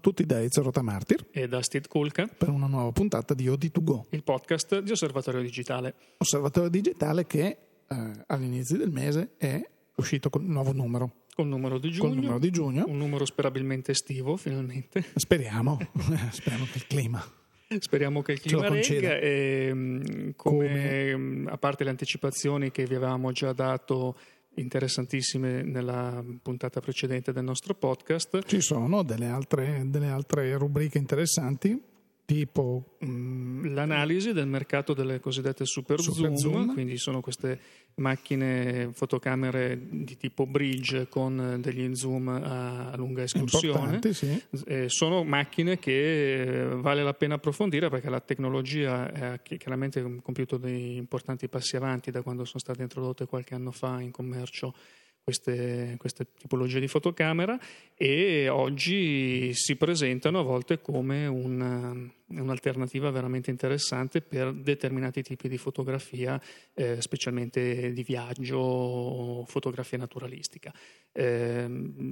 tutti da Ezio Martir e da Steve Kulka per una nuova puntata di OD2Go, il podcast di Osservatorio Digitale. Osservatorio Digitale che eh, all'inizio del mese è uscito con un nuovo numero. Col numero di giugno. Col numero di giugno. Un numero sperabilmente estivo, finalmente. Speriamo, speriamo che il clima. Speriamo che il clima regga e mm, come, come, mm, a parte le anticipazioni che vi avevamo già dato interessantissime nella puntata precedente del nostro podcast. Ci sono delle altre, delle altre rubriche interessanti tipo mh, mm, l'analisi del mercato delle cosiddette super, super zoom, zoom, quindi sono queste macchine fotocamere di tipo bridge con degli zoom a lunga escursione. Sì. Eh, sono macchine che eh, vale la pena approfondire perché la tecnologia ha chiaramente compiuto dei importanti passi avanti da quando sono state introdotte qualche anno fa in commercio queste, queste, tipologie di fotocamera e oggi si presentano a volte come un, un'alternativa veramente interessante per determinati tipi di fotografia, eh, specialmente di viaggio o fotografia naturalistica. Eh,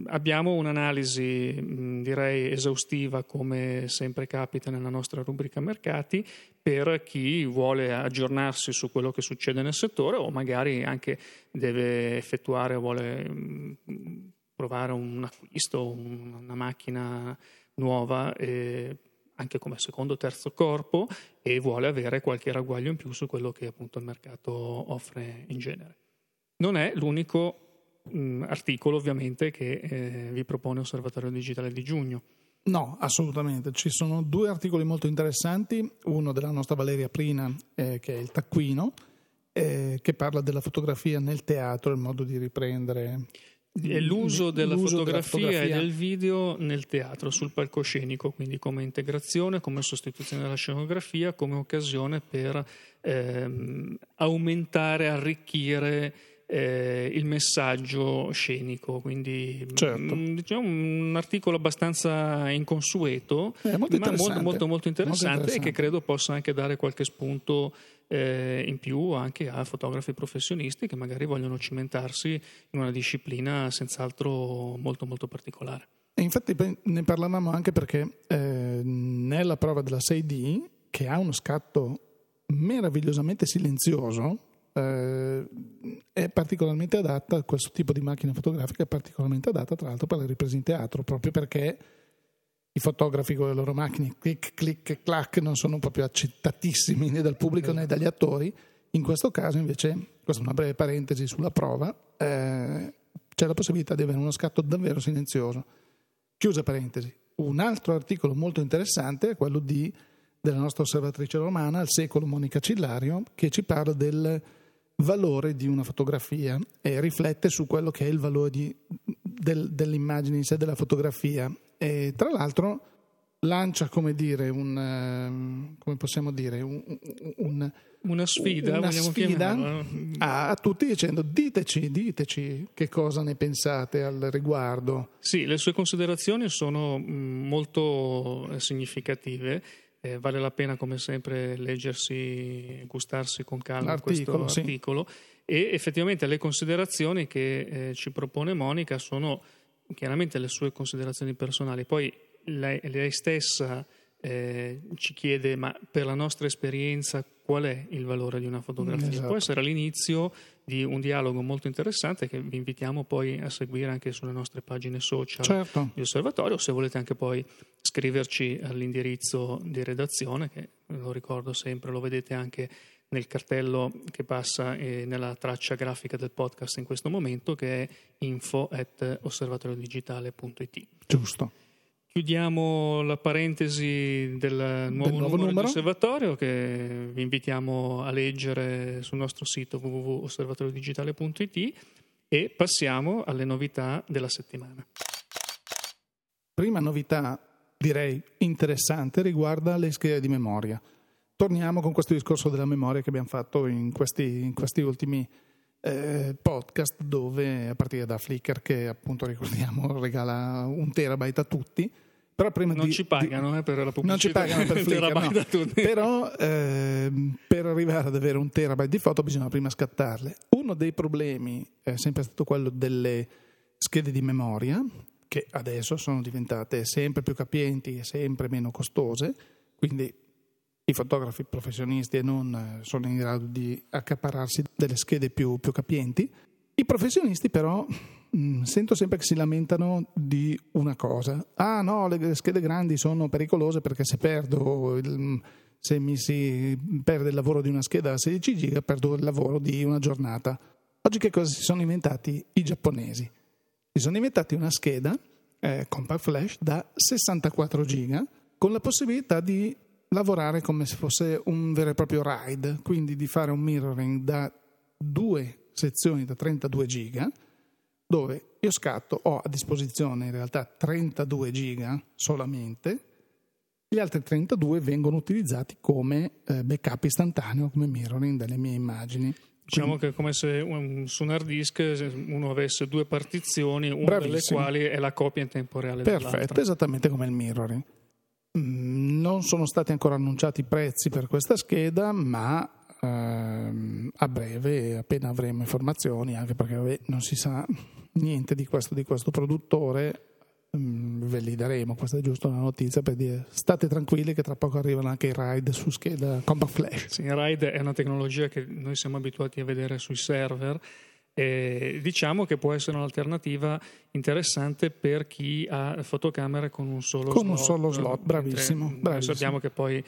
abbiamo un'analisi direi esaustiva come sempre capita nella nostra rubrica mercati per chi vuole aggiornarsi su quello che succede nel settore o magari anche deve effettuare o vuole provare un acquisto, una macchina nuova eh, anche come secondo o terzo corpo e vuole avere qualche ragguaglio in più su quello che appunto il mercato offre in genere. Non è l'unico mh, articolo ovviamente che eh, vi propone Osservatorio Digitale di giugno. No, assolutamente. Ci sono due articoli molto interessanti, uno della nostra Valeria Prina, eh, che è il taccuino, eh, che parla della fotografia nel teatro, il modo di riprendere è l'uso, della, l'uso fotografia della, fotografia e del video nel teatro, sul palcoscenico, quindi come integrazione, come sostituzione della scenografia, come occasione per ehm, aumentare, arricchire eh, il messaggio scenico, quindi certo. mh, mm, diciamo, un articolo abbastanza inconsueto, eh, molto ma molto, molto, molto, interessante molto, interessante e che credo possa anche dare qualche spunto eh, in più anche a fotografi professionisti che magari vogliono cimentarsi in una disciplina senz'altro molto molto particolare. E infatti ne parlavamo anche perché eh, nella prova della 6D, che ha uno scatto meravigliosamente silenzioso, eh, è particolarmente adatta, questo tipo di macchina fotografica è particolarmente adatta tra l'altro per le riprese in teatro, proprio perché i fotografi con le loro macchine clic, clic, clac non sono proprio accettatissimi né dal pubblico né dagli attori. In questo caso invece, questa è una breve parentesi sulla prova, eh, c'è la possibilità di avere uno scatto davvero silenzioso. Chiusa parentesi. Un altro articolo molto interessante è quello di, della nostra osservatrice romana al secolo Monica Cillario che ci parla del valore di una fotografia e riflette su quello che è il valore di, del, dell'immagine in sé della fotografia e tra l'altro lancia come dire un ehm, come possiamo dire un, un, una sfida, una sfida a, a, tutti dicendo diteci, diteci che cosa ne pensate al riguardo. Sì, le sue considerazioni sono mm, molto eh, significative. Eh, vale la pena come sempre leggersi, gustarsi con calma L'articolo, questo articolo sì. e effettivamente le considerazioni che eh, ci propone Monica sono chiaramente le sue considerazioni personali, poi lei, lei stessa eh, ci chiede ma per la nostra esperienza qual è il valore di una fotografia? Esatto. Può essere l'inizio di un dialogo molto interessante che vi invitiamo poi a seguire anche sulle nostre pagine social certo. di osservatorio, se volete anche poi scriverci all'indirizzo di redazione che lo ricordo sempre, lo vedete anche nel cartello che passa eh, nella traccia grafica del podcast in questo momento che è info at osservatoriodigitale.it. Giusto. Chiudiamo la parentesi del nuovo, del nuovo numero, numero di osservatorio che vi invitiamo a leggere sul nostro sito www.osservatoriodigitale.it e passiamo alle novità della settimana. Prima novità, direi interessante, riguarda le schede di memoria torniamo con questo discorso della memoria che abbiamo fatto in questi, in questi ultimi eh, podcast dove a partire da Flickr che appunto ricordiamo regala un terabyte a tutti però prima non di, ci pagano di, eh, per la pubblicità non ci pagano per Flickr no. però eh, per arrivare ad avere un terabyte di foto bisogna prima scattarle. Uno dei problemi è sempre stato quello delle schede di memoria che adesso sono diventate sempre più capienti e sempre meno costose, quindi i fotografi professionisti e non eh, sono in grado di accaparrarsi delle schede più, più capienti. I professionisti però mh, mm, sento sempre che si lamentano di una cosa. Ah no, le schede grandi sono pericolose perché se perdo il, se mi si perde il lavoro di una scheda a 16 giga, perdo il lavoro di una giornata. Oggi che cosa si sono inventati i giapponesi? Si sono inventati una scheda eh, compact flash da 64 giga con la possibilità di lavorare come se fosse un vero e proprio RAID, quindi di fare un mirroring da due sezioni da 32 giga, dove io scatto, ho a disposizione in realtà 32 giga solamente, gli altri 32 vengono utilizzati come eh, backup istantaneo, come mirroring delle mie immagini. Diciamo che è come se un, su un hard disk uno avesse due partizioni, una Bravissimo. delle quali è la copia in tempo reale. Perfetto, dell'altra. esattamente come il mirroring. Mm, non sono stati ancora annunciati i prezzi per questa scheda, ma ehm, a breve, appena avremo informazioni, anche perché vabbè, non si sa niente di questo, di questo produttore, ehm, ve li daremo. Questa è giusto una notizia per dire state tranquilli che tra poco arrivano anche i RAID su scheda Compact Flash. Sì, RAID è una tecnologia che noi siamo abituati a vedere sui server eh, diciamo che può essere un'alternativa interessante per chi ha fotocamere con un solo con slot. un solo slot, bravissimo. bravissimo. Sappiamo che poi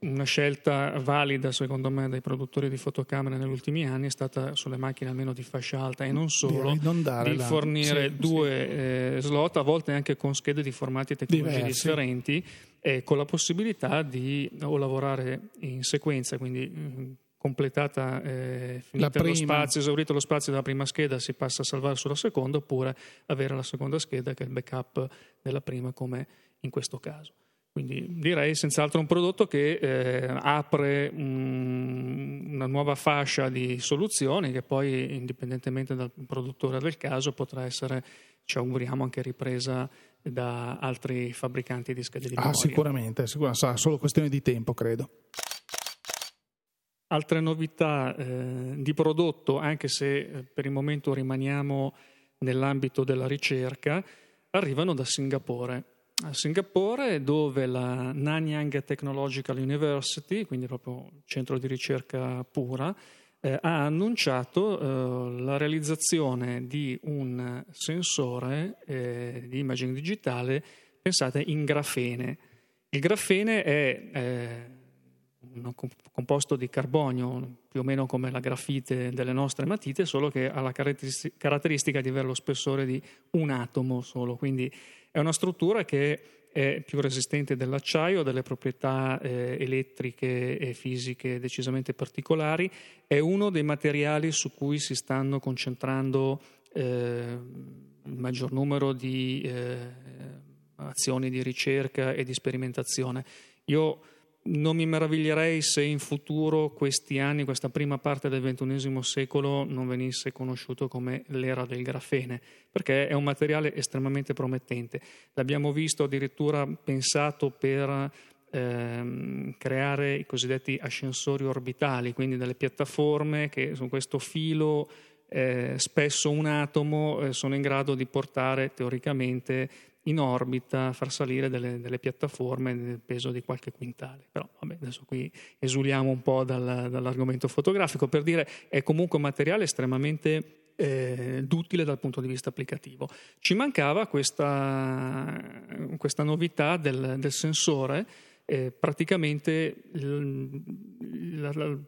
una scelta valida secondo me dai produttori di fotocamere negli ultimi anni è stata sulle macchine almeno di fascia alta e non solo di, di fornire sì, due sì. Eh, slot a volte anche con schede di formati tecnologici Diversi. differenti e con la possibilità di o lavorare in sequenza quindi mm, completata, eh, finita lo spazio, esaurito lo spazio della prima scheda, si passa a salvare sulla seconda, oppure avere la seconda scheda che è il backup della prima, come in questo caso. Quindi direi senz'altro un prodotto che eh, apre un, una nuova fascia di soluzioni che poi, indipendentemente dal produttore del caso, potrà essere, ci auguriamo, anche ripresa da altri fabbricanti di schede di ah, memoria. Ah, sicuramente, sicuramente, sarà solo questione di tempo, credo. Altre novità eh, di prodotto, anche se eh, per il momento rimaniamo nell'ambito della ricerca, arrivano da Singapore. A Singapore, dove la Nanyang Technological University, quindi proprio centro di ricerca pura, eh, ha annunciato eh, la realizzazione di un sensore eh, di imaging digitale, pensate, in grafene. Il grafene è un composto di carbonio più o meno come la grafite delle nostre matite, solo che ha la caratteristica di avere lo spessore di un atomo solo, quindi è una struttura che è più resistente dell'acciaio, ha delle proprietà eh, elettriche e fisiche decisamente particolari, è uno dei materiali su cui si stanno concentrando eh, il maggior numero di eh, azioni di ricerca e di sperimentazione. Io non mi meraviglierei se in futuro questi anni, questa prima parte del XXI secolo non venisse conosciuto come l'era del grafene, perché è un materiale estremamente promettente. L'abbiamo visto addirittura pensato per ehm, creare i cosiddetti ascensori orbitali, quindi delle piattaforme che su questo filo eh, spesso un atomo eh, sono in grado di portare teoricamente in orbita, far salire delle, delle, piattaforme nel peso di qualche quintale. Però vabbè, adesso qui esuliamo un po' dal, dall'argomento fotografico per dire è comunque un materiale estremamente eh, d'utile dal punto di vista applicativo. Ci mancava questa, questa novità del, del sensore, eh, praticamente il, il,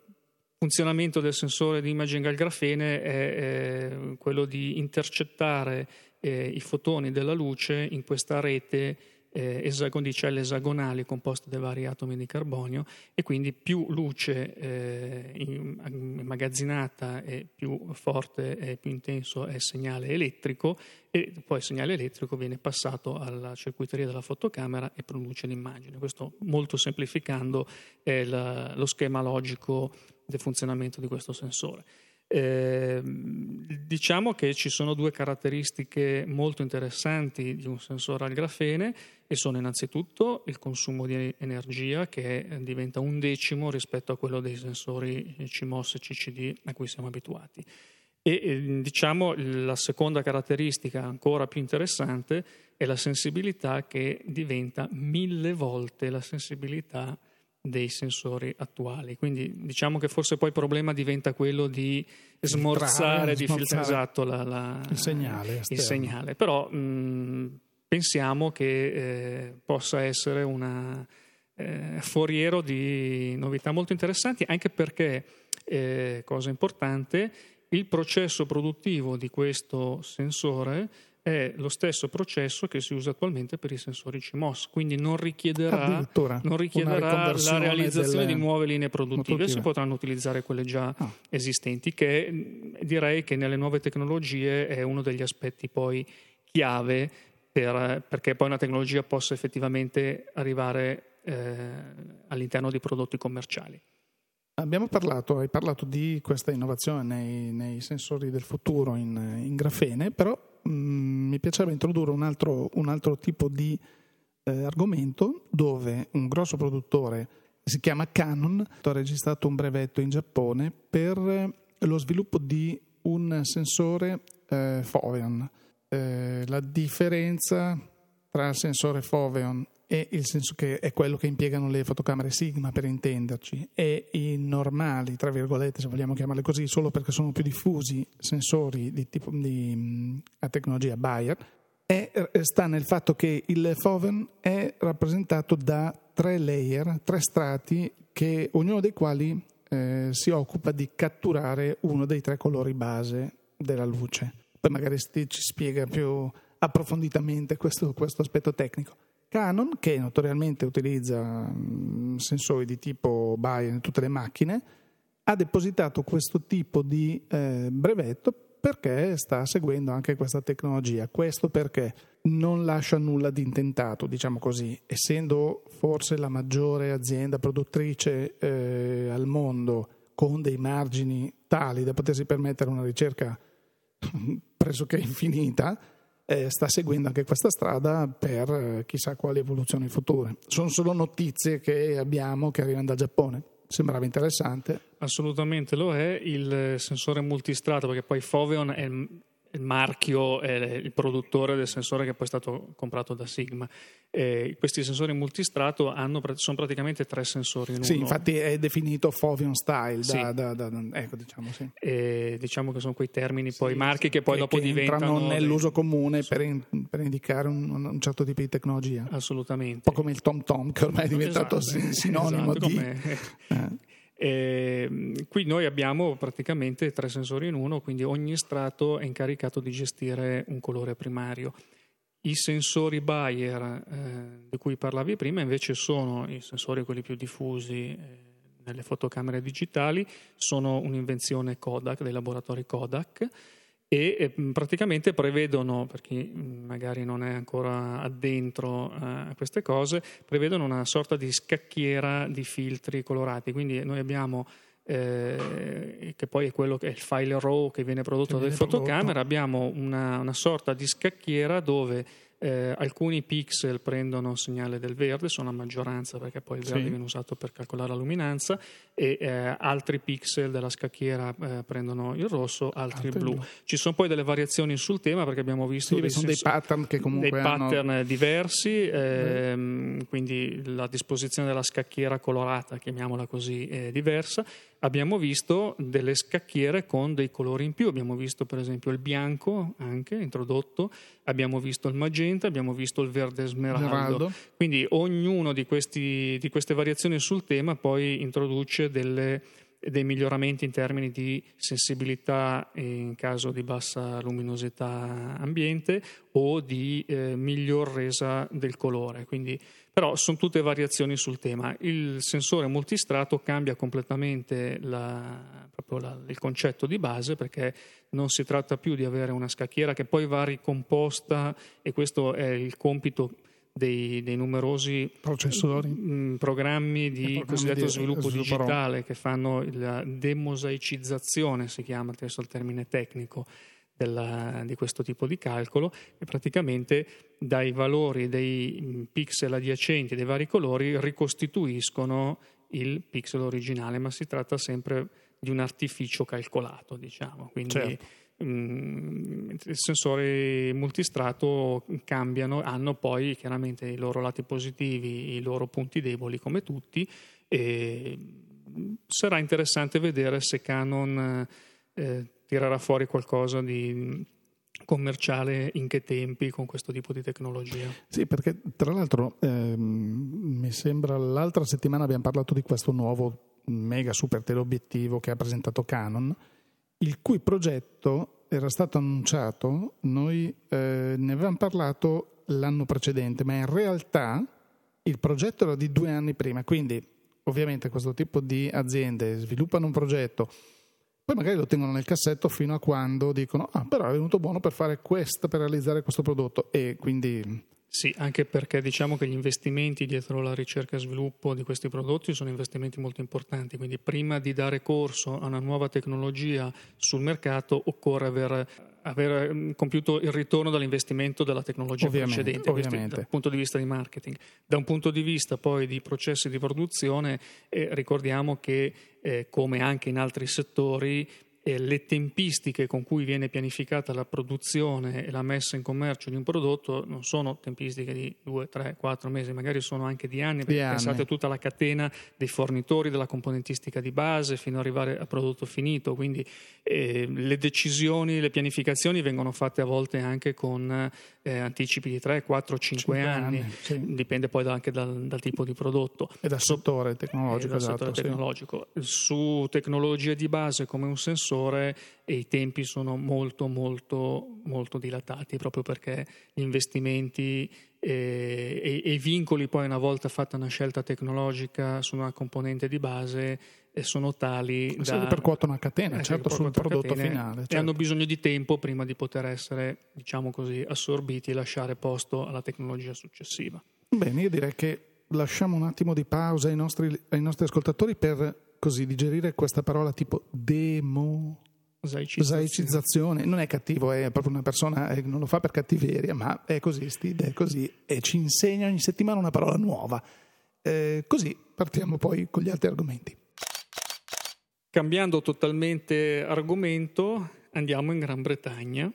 funzionamento del sensore di imaging al grafene è, è quello di intercettare eh, i fotoni della luce in questa rete eh, esagon- di celle esagonali composte da vari atomi di carbonio e quindi più luce eh, immagazzinata e più forte e più intenso è il segnale elettrico e poi il segnale elettrico viene passato alla circuiteria della fotocamera e produce l'immagine. Questo molto semplificando è la, lo schema logico del funzionamento di questo sensore. Eh, diciamo che ci sono due caratteristiche molto interessanti di un sensore al grafene e sono innanzitutto il consumo di energia che diventa un decimo rispetto a quello dei sensori CMOS e CCD a cui siamo abituati. E diciamo la seconda caratteristica ancora più interessante è la sensibilità che diventa mille volte la sensibilità dei sensori attuali. Quindi diciamo che forse poi il problema diventa quello di smorzare, di filtrare esatto, la, la, il, segnale, il segnale. Però mh, pensiamo che eh, possa essere un eh, foriero di novità molto interessanti, anche perché, eh, cosa importante, il processo produttivo di questo sensore è lo stesso processo che si usa attualmente per i sensori CMOS, quindi non richiederà, non richiederà la realizzazione delle... di nuove linee produttive, produttive, si potranno utilizzare quelle già ah. esistenti, che direi che nelle nuove tecnologie è uno degli aspetti poi chiave per, perché poi una tecnologia possa effettivamente arrivare eh, all'interno di prodotti commerciali. Abbiamo parlato, hai parlato di questa innovazione nei, nei sensori del futuro in, in grafene, però mh, mm, mi piaceva introdurre un altro, un altro tipo di eh, argomento dove un grosso produttore, si chiama Canon, ha registrato un brevetto in Giappone per lo sviluppo di un sensore eh, Foveon. Eh, la differenza tra il sensore Foveon e il senso che è quello che impiegano le fotocamere Sigma per intenderci e i normali, tra virgolette, se vogliamo chiamarle così, solo perché sono più diffusi sensori di tipo di a tecnologia Bayer, è, eh, sta nel fatto che il Foven è rappresentato da tre layer, tre strati, che, ognuno dei quali eh, si occupa di catturare uno dei tre colori base della luce. Poi magari ci spiega più approfonditamente questo, questo aspetto tecnico. Canon, che notoriamente utilizza mm, sensori di tipo Bayer in tutte le macchine, ha depositato questo tipo di eh, brevetto perché sta seguendo anche questa tecnologia. Questo perché non lascia nulla di intentato, diciamo così, essendo forse la maggiore azienda produttrice eh, al mondo con dei margini tali da potersi permettere una ricerca pressoché infinita eh, sta seguendo anche questa strada per eh, chissà quali evoluzioni future. Sono solo notizie che abbiamo che arrivano dal Giappone. Sembrava interessante. Assolutamente lo è il sensore multistrato, perché poi Foveon è il marchio è il produttore del sensore che poi è stato comprato da Sigma. Eh, questi sensori multistrato hanno, sono praticamente tre sensori in sì, uno. infatti è definito Fovion Style. Sì. Da, da, da, ecco, diciamo, sì. eh, diciamo che sono quei termini, poi sì, marchi che poi dopo che diventano. Entrano nell'uso comune per, in, per indicare un, un, certo tipo di tecnologia. Assolutamente. Un po' come il Tom Tom, che ormai è diventato esatto, sinonimo esatto, di. E qui noi abbiamo praticamente tre sensori in uno, quindi ogni strato è incaricato di gestire un colore primario. I sensori Bayer eh, di cui parlavi prima invece sono i sensori quelli più diffusi eh, nelle fotocamere digitali, sono un'invenzione Kodak, dei laboratori Kodak e praticamente prevedono, per chi magari non è ancora addentro eh, a queste cose, prevedono una sorta di scacchiera di filtri colorati. Quindi noi abbiamo, eh, che poi è quello che è il file RAW che viene prodotto dalle fotocamere, abbiamo una, una sorta di scacchiera dove eh, alcuni pixel prendono il segnale del verde, sono a maggioranza perché poi il verde sì. viene usato per calcolare la luminanza, e eh, altri pixel della scacchiera eh, prendono il rosso, altri il blu. blu. Ci sono poi delle variazioni sul tema perché abbiamo visto sì, dei, sono dei pattern che comunque dei hanno... pattern diversi, ehm, quindi la disposizione della scacchiera colorata, chiamiamola così, è diversa. Abbiamo visto delle scacchiere con dei colori in più, abbiamo visto per esempio il bianco anche introdotto, abbiamo visto il magenta, abbiamo visto il verde smeraldo. smeraldo. Quindi ognuno di, questi, di, queste variazioni sul tema poi introduce delle, dei miglioramenti in termini di sensibilità in caso di bassa luminosità ambiente o di eh, miglior resa del colore. Quindi però sono tutte variazioni sul tema. Il sensore multistrato cambia completamente la, la, il concetto di base perché non si tratta più di avere una scacchiera che poi va ricomposta e questo è il compito dei, dei numerosi processori, mh, mm, programmi di cosiddetto di sviluppo digitale che fanno la demosaicizzazione, si chiama adesso il termine tecnico, della, di questo tipo di calcolo e praticamente dai valori dei pixel adiacenti dei vari colori ricostituiscono il pixel originale, ma si tratta sempre di un artificio calcolato, diciamo. Quindi Certo. mm, i sensori multistrato cambiano, hanno poi chiaramente i loro lati positivi, i loro punti deboli come tutti e mm, sarà interessante vedere se Canon eh, tirerà fuori qualcosa di commerciale in che tempi con questo tipo di tecnologia. Sì, perché tra l'altro ehm, mi sembra l'altra settimana abbiamo parlato di questo nuovo mega super teleobiettivo che ha presentato Canon, il cui progetto era stato annunciato, noi eh, ne avevamo parlato l'anno precedente, ma in realtà il progetto era di due anni prima, quindi ovviamente questo tipo di aziende sviluppano un progetto, poi magari lo tengono nel cassetto fino a quando dicono ah però è venuto buono per fare questo, per realizzare questo prodotto. E quindi Sì, anche perché diciamo che gli investimenti dietro la ricerca e sviluppo di questi prodotti sono investimenti molto importanti, quindi prima di dare corso a una nuova tecnologia sul mercato occorre aver, aver mm, compiuto il ritorno dall'investimento della tecnologia Ovviamente, precedente, ovviamente. dal punto di vista di marketing. Da un punto di vista poi di processi di produzione, eh, ricordiamo che eh, come anche in altri settori eh, le tempistiche con cui viene pianificata la produzione e la messa in commercio di un prodotto non sono tempistiche di 2, 3, 4 mesi, magari sono anche di anni, perché anni. pensate a tutta la catena dei fornitori della componentistica di base fino ad arrivare al prodotto finito, quindi eh, le decisioni, le pianificazioni vengono fatte a volte anche con eh, anticipi di 3, 4, 5, Cinque anni, anni, sì. dipende poi anche dal, dal tipo di prodotto. è dal settore tecnologico, Eh, dal settore esatto. sì. tecnologico. Su tecnologie di base come un sensore e i tempi sono molto molto molto dilatati proprio perché gli investimenti eh, e, e i vincoli poi una volta fatta una scelta tecnologica su una componente di base eh, sono tali da ripercuotono a catena, eh, certo, sul prodotto catene finale. e certo. hanno bisogno di tempo prima di poter essere diciamo così assorbiti e lasciare posto alla tecnologia successiva. Bene, io direi che lasciamo un attimo di pausa ai nostri, ai nostri ascoltatori per così digerire questa parola tipo demo. Zaicizzazione. Non è cattivo, è proprio una persona che non lo fa per cattiveria, ma è così, Steve, è così e ci insegna ogni settimana una parola nuova. Eh, così partiamo poi con gli altri argomenti. Cambiando totalmente argomento, andiamo in Gran Bretagna.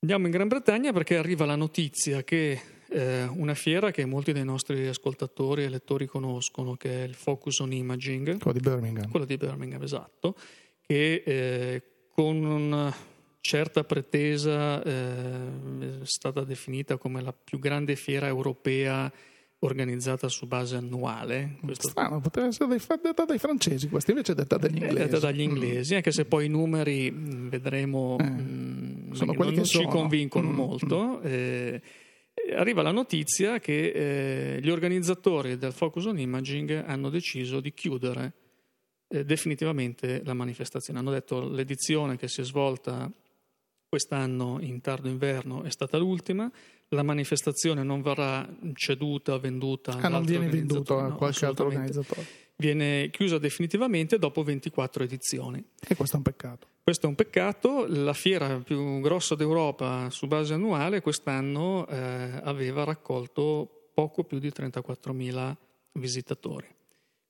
Andiamo in Gran Bretagna perché arriva la notizia che eh, una fiera che molti dei nostri ascoltatori e lettori conoscono, che è il Focus on Imaging, Quello di Birmingham. quella di Birmingham, esatto, che eh, con una certa pretesa eh, è stata definita come la più grande fiera europea organizzata su base annuale. Questo Strano, poteva essere detta dai francesi, questa invece è detta dagli è inglesi. detta dagli inglesi, anche se poi i numeri mh, vedremo Eh, mh, sono non, non ci sono. convincono Mm, molto. eh, eh, arriva la notizia che eh, gli organizzatori del Focus on Imaging hanno deciso di chiudere eh, definitivamente la manifestazione. Hanno detto l'edizione che si è svolta quest'anno in tardo inverno è stata l'ultima, la manifestazione non verrà ceduta, venduta Ah, non viene organizzatori, a no, qualche altro organizzatore. viene chiusa definitivamente dopo 24 edizioni. E questo è un peccato. Questo è un peccato, la fiera più grossa d'Europa su base annuale quest'anno eh, aveva raccolto poco più di 34.000 visitatori.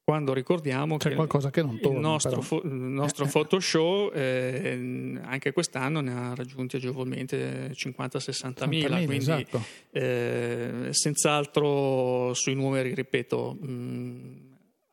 Quando ricordiamo C'è che che non il torna, nostro, fo- il nostro Photoshow eh, anche quest'anno ne ha raggiunti agevolmente 50-60 mila, 60.000, quindi esatto. eh, senz'altro sui numeri, ripeto, mh,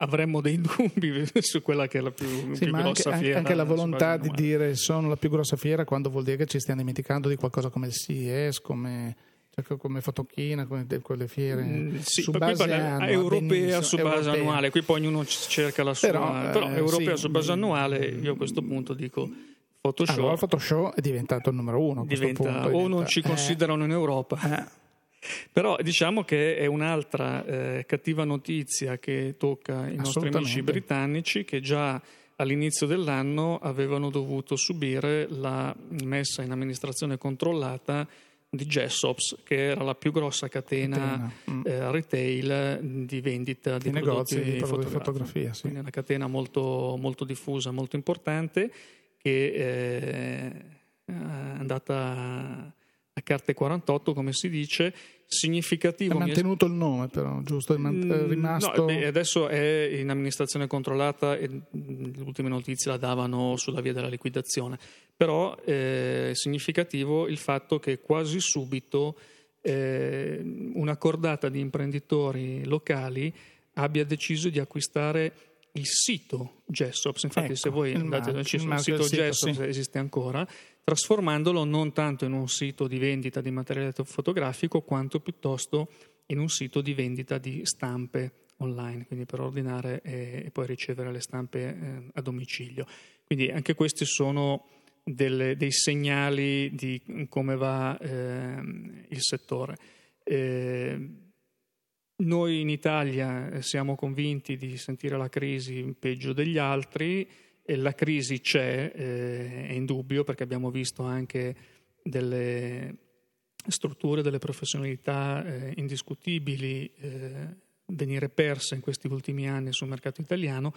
avremmo dei dubbi su quella che è la più, Sì, più grossa anche- fiera. anche la su volontà di dire sono la più grossa fiera quando vuol dire che ci stiamo dimenticando di qualcosa come il CES, come, cioè, come Fotochina, come quelle fiere Mm, sì, su base annua, europea su base europea. annuale, qui poi ognuno cerca la sua, Però, però, eh, europea sì, su base mm, annuale, io a questo punto dico Photoshop Allora Photoshop è diventato il numero uno diventa, punto, o non diventa- ci eh, considerano in Europa. eh, Però diciamo che è un'altra eh, cattiva notizia che tocca i nostri amici britannici che già all'inizio dell'anno avevano dovuto subire la messa in amministrazione controllata di Jessops, che era la più grossa catena Catena, mm. eh, retail di vendita di, Di negozi di fotografia, sì. Quindi è una catena molto, molto diffusa, molto importante, che eh, è andata a carte 48, come si dice, significativo. Ha mantenuto il nome, però, giusto? È, man- è Mm, rimasto. No, beh, adesso è in amministrazione controllata e mm, le ultime notizie la davano sulla via della liquidazione. Però è significativo il fatto che quasi subito eh, una cordata di imprenditori locali abbia deciso di acquistare il sito Gessops. Infatti, Ecco, se voi andate marchio- nel sito, Gessops esiste ancora, trasformandolo non tanto in un sito di vendita di materiale fotografico, quanto piuttosto in un sito di vendita di stampe online, quindi per ordinare e, e poi ricevere le stampe eh, a domicilio. Quindi anche questi sono delle- dei segnali di come va ehm, il settore. Eh, noi in Italia eh, siamo convinti di sentire la crisi peggio degli altri, e la crisi c'è, eh, è indubbio, perché abbiamo visto anche delle strutture, delle professionalità eh, indiscutibili eh, venire perse in questi ultimi anni sul mercato italiano,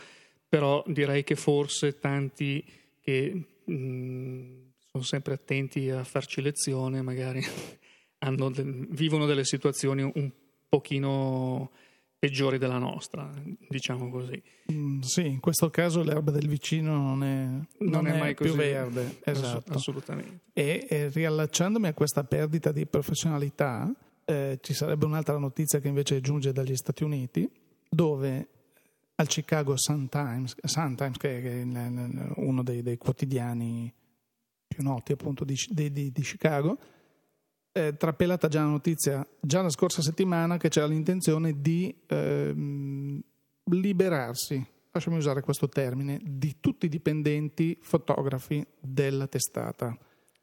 però direi che forse tanti che mh, sono sempre attenti a farci lezione, magari hanno vivono delle situazioni un pochino peggiori della nostra, diciamo così. Mm, sì, in questo caso l'erba del vicino non è, non è mai più così. verde. Esatto. assolutamente. E, e riallacciandomi a questa perdita di professionalità, eh, ci sarebbe un'altra notizia che invece giunge dagli Stati Uniti, dove al Chicago Sun-Times, Sun-Times che è uno dei, dei quotidiani più noti appunto di- di- di Chicago, è trapelata già la notizia già la scorsa settimana che c'era l'intenzione di ehm, liberarsi, lasciami usare questo termine, di tutti i dipendenti fotografi della testata.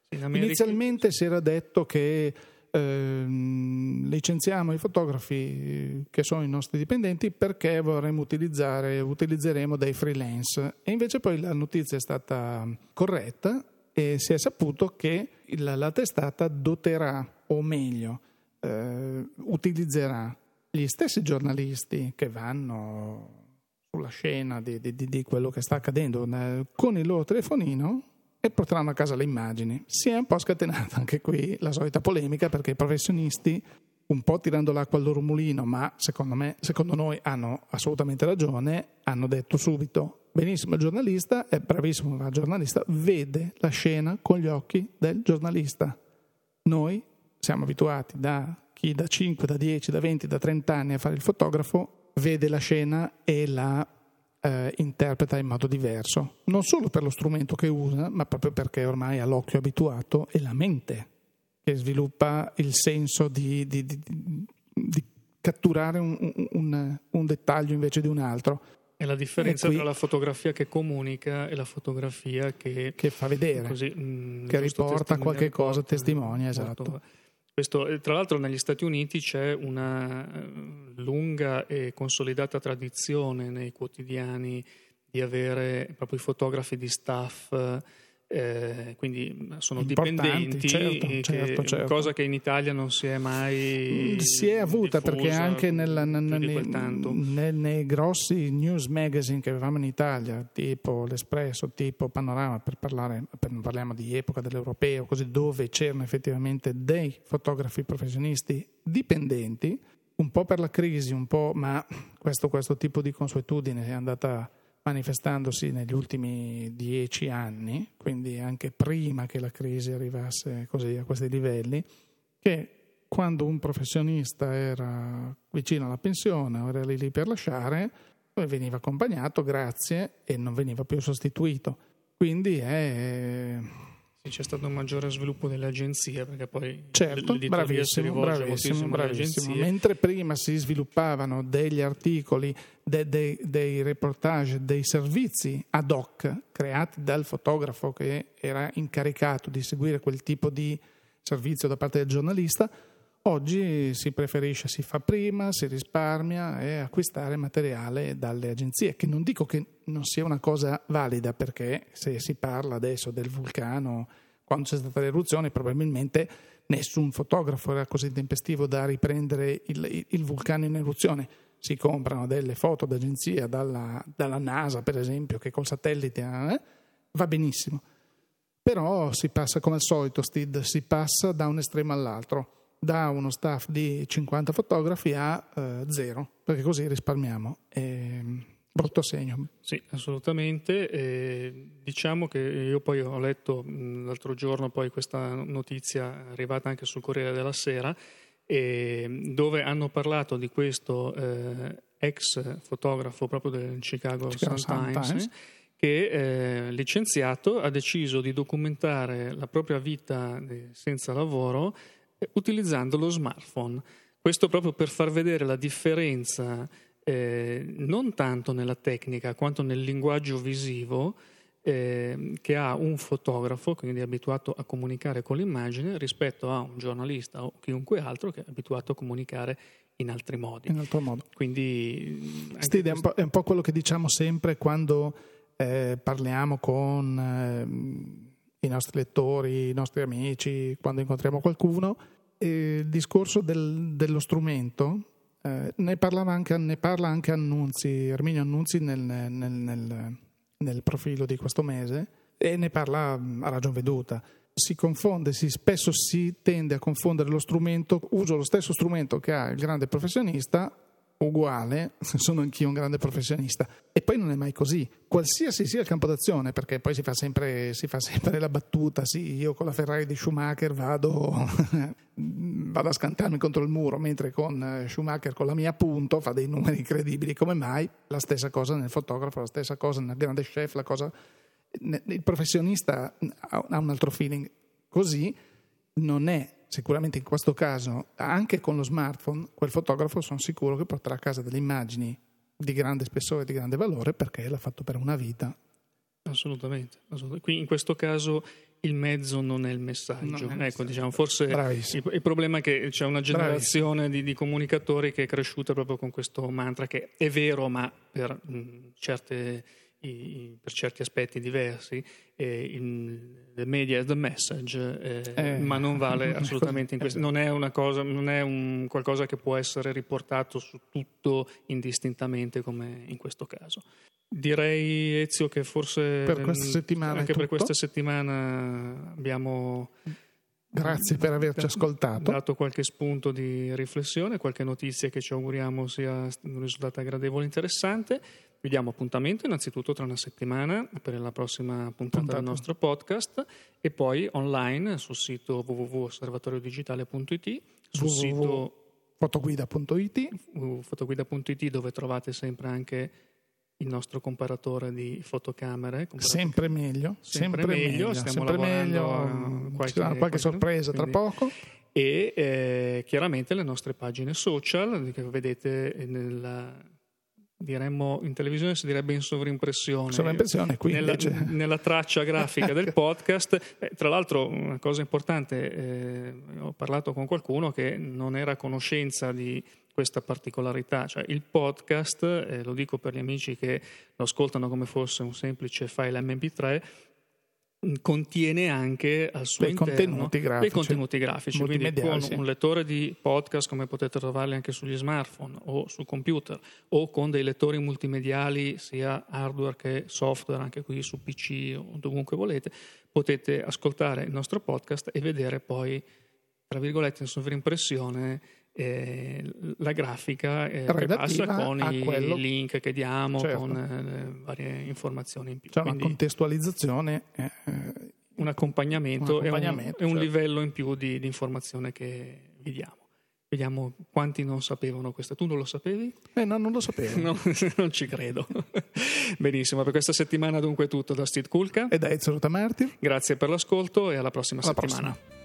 In America- Inizialmente si era detto che ehm, licenziamo i fotografi che sono i nostri dipendenti perché vorremmo utilizzare, utilizzeremo dei freelance e invece poi la notizia è stata corretta e si è saputo che la, la testata doterà, o meglio, eh, utilizzerà gli stessi giornalisti che vanno sulla scena di, di- di- quello che sta accadendo eh, con il loro telefonino e porteranno a casa le immagini. Si è un po' scatenata anche qui la solita polemica perché i professionisti, un po' tirando l'acqua al loro mulino, ma secondo me, secondo noi hanno assolutamente ragione, hanno detto subito benissimo il giornalista, è bravissimo la giornalista, vede la scena con gli occhi del giornalista. Noi siamo abituati da chi da 5, da 10, da 20, da 30 anni a fare il fotografo, vede la scena e la eh, interpreta in modo diverso, non solo per lo strumento che usa, ma proprio perché ormai ha l'occhio abituato e la mente che sviluppa il senso di, di- di- di catturare un, un- un dettaglio invece di un altro, È la differenza qui- tra la fotografia che comunica e la fotografia che, che fa vedere. così, mh, che giusto riporta qualche cosa, riporta testimonia, molto- esatto. Questo, eh, tra l'altro negli Stati Uniti c'è una eh, lunga e consolidata tradizione nei quotidiani di avere proprio i fotografi di staff, eh, quindi sono dipendenti, certo, che- certo, certo. cosa che in Italia non si è mai si è avuta perché anche più nella- nei, nei- nei grossi news magazine che avevamo in Italia, tipo l'Espresso, tipo Panorama, per parlare, per- parliamo di epoca dell'europeo, così dove c'erano effettivamente dei fotografi professionisti dipendenti, un po' per la crisi, un po', ma questo, questo tipo di consuetudine è andata manifestandosi negli ultimi dieci anni, quindi anche prima che la crisi arrivasse così a questi livelli, che quando un professionista era vicino alla pensione o era lì lì per lasciare, poi veniva accompagnato, grazie, e non veniva più sostituito. Quindi è c'è stato un maggiore sviluppo delle agenzie perché poi certo, bravissimo, bravissimo, bravissimo. Mentre prima si sviluppavano degli articoli, de- de- dei reportage, dei servizi ad hoc creati dal fotografo che era incaricato di seguire quel tipo di servizio da parte del giornalista, Oggi si preferisce, si fa prima, si risparmia e acquistare materiale dalle agenzie, che non dico che non sia una cosa valida perché se si parla adesso del vulcano, quando c'è stata l'eruzione, probabilmente nessun fotografo era così tempestivo da riprendere il, il vulcano in eruzione. Si comprano delle foto d'agenzia dalla, dalla NASA, per esempio, che col satellite eh, va benissimo. però si passa come al solito, Steve, si passa da un estremo all'altro, da uno staff di 50 fotografi a eh, zero, perché così risparmiamo. E, brutto segno. Sì, assolutamente. E diciamo che io poi ho letto l'altro giorno poi questa notizia arrivata anche sul Corriere della Sera, dove hanno parlato di questo eh, ex fotografo proprio del Chicago, Chicago Sun-Times. Times che eh, licenziato ha deciso di documentare la propria vita senza lavoro eh, utilizzando lo smartphone. Questo proprio per far vedere la differenza eh, non tanto nella tecnica quanto nel linguaggio visivo eh, che ha un fotografo, quindi abituato a comunicare con l'immagine, rispetto a un giornalista o chiunque altro che è abituato a comunicare in altri modi. In altro modo. Quindi, Steve, questo... è, un po' quello che diciamo sempre quando eh, parliamo con eh, i nostri lettori, i nostri amici, quando incontriamo qualcuno, il discorso del, dello strumento eh, ne, anche, ne, parla anche Annunzi, Erminio Annunzi nel, nel, nel, nel, profilo di questo mese e ne parla a ragion veduta. Si confonde, si, spesso si tende a confondere lo strumento, uso lo stesso strumento che ha il grande professionista uguale, sono anch'io un grande professionista. E poi non è mai così, qualsiasi sia il campo d'azione, perché poi si fa sempre, si fa sempre la battuta, sì, io con la Ferrari di Schumacher vado, vado a scantarmi contro il muro, mentre con eh, Schumacher con la mia punto fa dei numeri incredibili, come mai? La stessa cosa nel fotografo, la stessa cosa nel grande chef, la cosa... Il professionista ha un altro feeling, così non è sicuramente in questo caso, anche con lo smartphone, quel fotografo sono sicuro che porterà a casa delle immagini di grande spessore e di grande valore perché l'ha fatto per una vita. Assolutamente, assolutamente. Qui in questo caso il mezzo non è il messaggio. È ecco, diciamo, forse il, il, problema è che c'è una generazione di, di, comunicatori che è cresciuta proprio con questo mantra che è vero, ma per mh, certe i, per certi aspetti diversi, eh, il, the media is the message, eh, eh, ma non vale assolutamente in questo. Non è, una cosa, non è un qualcosa che può essere riportato su tutto indistintamente come in questo caso. Direi Ezio che forse per questa settimana anche per questa settimana abbiamo Grazie per averci ascoltato. dato qualche spunto di riflessione, qualche notizia che ci auguriamo sia risultata gradevole e interessante. Vi diamo appuntamento innanzitutto tra una settimana per la prossima puntata, puntata. del nostro podcast e poi online sul sito www.osservatoriodigitale.it, sul www. sito fotoguida.it, fotoguida.it dove trovate sempre anche il nostro comparatore di fotocamere. Sempre meglio, sempre, sempre meglio, stiamo sempre meglio, qualche, qualche, qualche sorpresa quindi, tra poco. E eh, chiaramente le nostre pagine social che vedete nella, diremmo in televisione si direbbe in sovrimpressione, sovrimpressione qui nella, nella traccia grafica del podcast. Eh, tra l'altro, una cosa importante, eh, ho parlato con qualcuno che non era a conoscenza di questa particolarità, cioè il podcast, eh, lo dico per gli amici che lo ascoltano come fosse un semplice file MP3, contiene anche al suo dei interno contenuti grafici, dei contenuti grafici quindi con sì. un lettore di podcast come potete trovarli anche sugli smartphone o sul computer o con dei lettori multimediali sia hardware che software anche qui su PC o dovunque volete potete ascoltare il nostro podcast e vedere poi tra virgolette in sovrimpressione eh, la grafica eh, passa con i quello... link che diamo, certo. con eh, varie informazioni in più. C'è Quindi, una contestualizzazione. Eh, un accompagnamento, un accompagnamento e un, certo. un, livello in più di, di, informazione che vi diamo. Vediamo quanti non sapevano questo. Tu non lo sapevi? Eh no, non lo sapevo. no, non ci credo. Benissimo, per questa settimana dunque è tutto da Steve Kulka e da Ezio Martir. Grazie per l'ascolto e alla prossima alla settimana. Prossima.